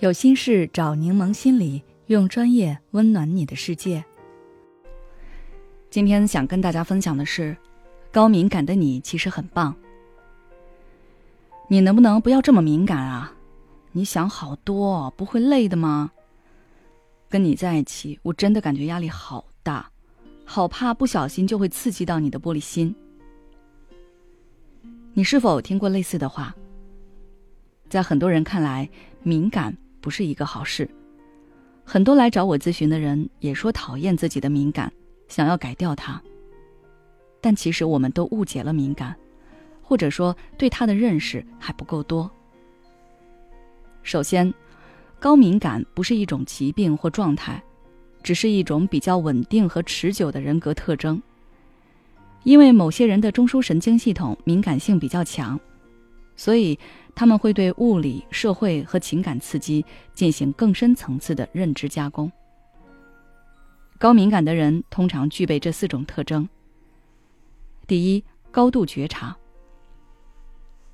有心事找柠檬心理，用专业温暖你的世界。今天想跟大家分享的是，高敏感的你其实很棒。你能不能不要这么敏感啊？你想好多，不会累的吗？跟你在一起，我真的感觉压力好大，好怕不小心就会刺激到你的玻璃心。你是否听过类似的话？在很多人看来，敏感。不是一个好事，很多来找我咨询的人也说讨厌自己的敏感，想要改掉它。但其实我们都误解了敏感，或者说对它的认识还不够多。首先，高敏感不是一种疾病或状态，只是一种比较稳定和持久的人格特征。因为某些人的中枢神经系统敏感性比较强，所以。他们会对物理、社会和情感刺激进行更深层次的认知加工。高敏感的人通常具备这四种特征。第一，高度觉察。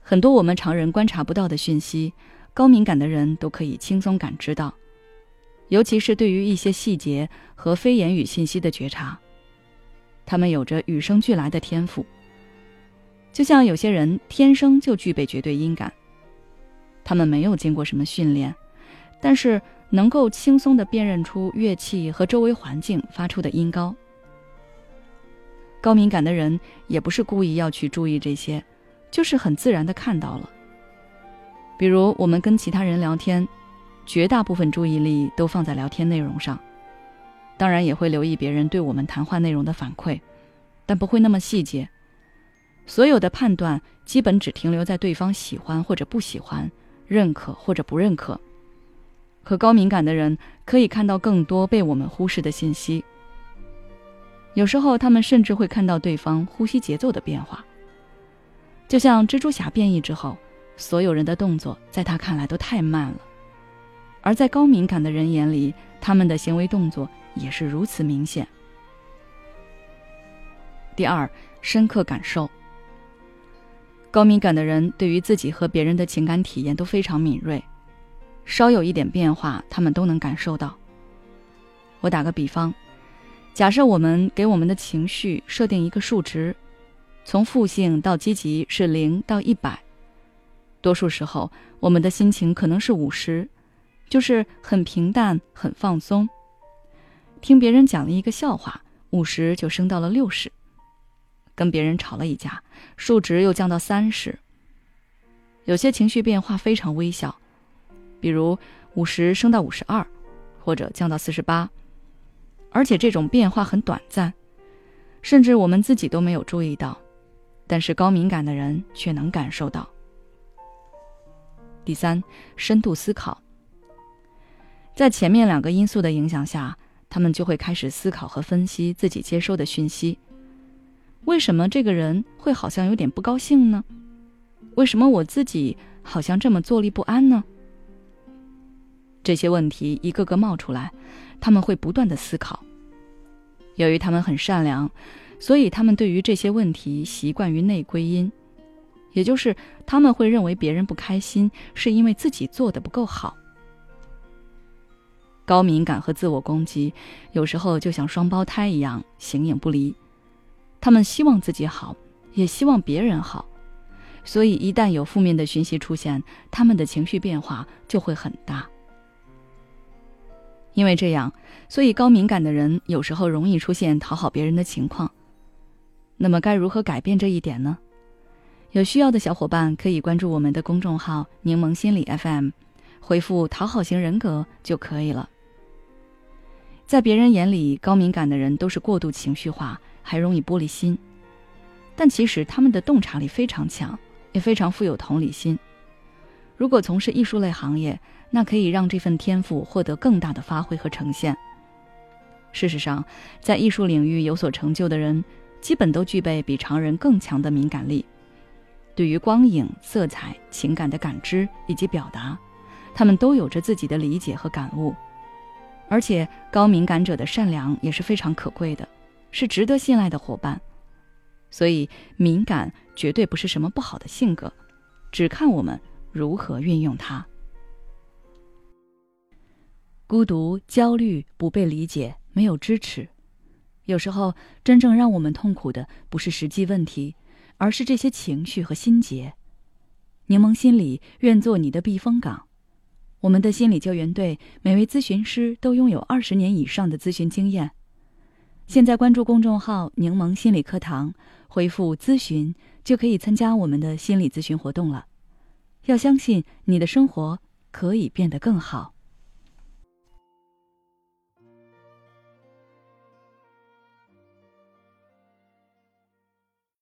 很多我们常人观察不到的讯息，高敏感的人都可以轻松感知到，尤其是对于一些细节和非言语信息的觉察，他们有着与生俱来的天赋。就像有些人天生就具备绝对音感。他们没有经过什么训练，但是能够轻松地辨认出乐器和周围环境发出的音高。高敏感的人也不是故意要去注意这些，就是很自然地看到了。比如我们跟其他人聊天，绝大部分注意力都放在聊天内容上，当然也会留意别人对我们谈话内容的反馈，但不会那么细节。所有的判断基本只停留在对方喜欢或者不喜欢。认可或者不认可，可高敏感的人可以看到更多被我们忽视的信息。有时候，他们甚至会看到对方呼吸节奏的变化。就像蜘蛛侠变异之后，所有人的动作在他看来都太慢了，而在高敏感的人眼里，他们的行为动作也是如此明显。第二，深刻感受。高敏感的人对于自己和别人的情感体验都非常敏锐，稍有一点变化，他们都能感受到。我打个比方，假设我们给我们的情绪设定一个数值，从负性到积极是零到一百，多数时候我们的心情可能是五十，就是很平淡、很放松。听别人讲了一个笑话，五十就升到了六十。跟别人吵了一架，数值又降到三十。有些情绪变化非常微小，比如五十升到五十二，或者降到四十八，而且这种变化很短暂，甚至我们自己都没有注意到，但是高敏感的人却能感受到。第三，深度思考，在前面两个因素的影响下，他们就会开始思考和分析自己接收的讯息。为什么这个人会好像有点不高兴呢？为什么我自己好像这么坐立不安呢？这些问题一个个冒出来，他们会不断的思考。由于他们很善良，所以他们对于这些问题习惯于内归因，也就是他们会认为别人不开心是因为自己做的不够好。高敏感和自我攻击有时候就像双胞胎一样形影不离。他们希望自己好，也希望别人好，所以一旦有负面的讯息出现，他们的情绪变化就会很大。因为这样，所以高敏感的人有时候容易出现讨好别人的情况。那么该如何改变这一点呢？有需要的小伙伴可以关注我们的公众号“柠檬心理 FM”，回复“讨好型人格”就可以了。在别人眼里，高敏感的人都是过度情绪化。还容易玻璃心，但其实他们的洞察力非常强，也非常富有同理心。如果从事艺术类行业，那可以让这份天赋获得更大的发挥和呈现。事实上，在艺术领域有所成就的人，基本都具备比常人更强的敏感力，对于光影、色彩、情感的感知以及表达，他们都有着自己的理解和感悟。而且，高敏感者的善良也是非常可贵的。是值得信赖的伙伴，所以敏感绝对不是什么不好的性格，只看我们如何运用它。孤独、焦虑、不被理解、没有支持。有时候，真正让我们痛苦的不是实际问题，而是这些情绪和心结。柠檬心理愿做你的避风港。我们的心理救援队每位咨询师都拥有二十年以上的咨询经验。现在关注公众号“柠檬心理课堂”，回复“咨询”就可以参加我们的心理咨询活动了。要相信你的生活可以变得更好。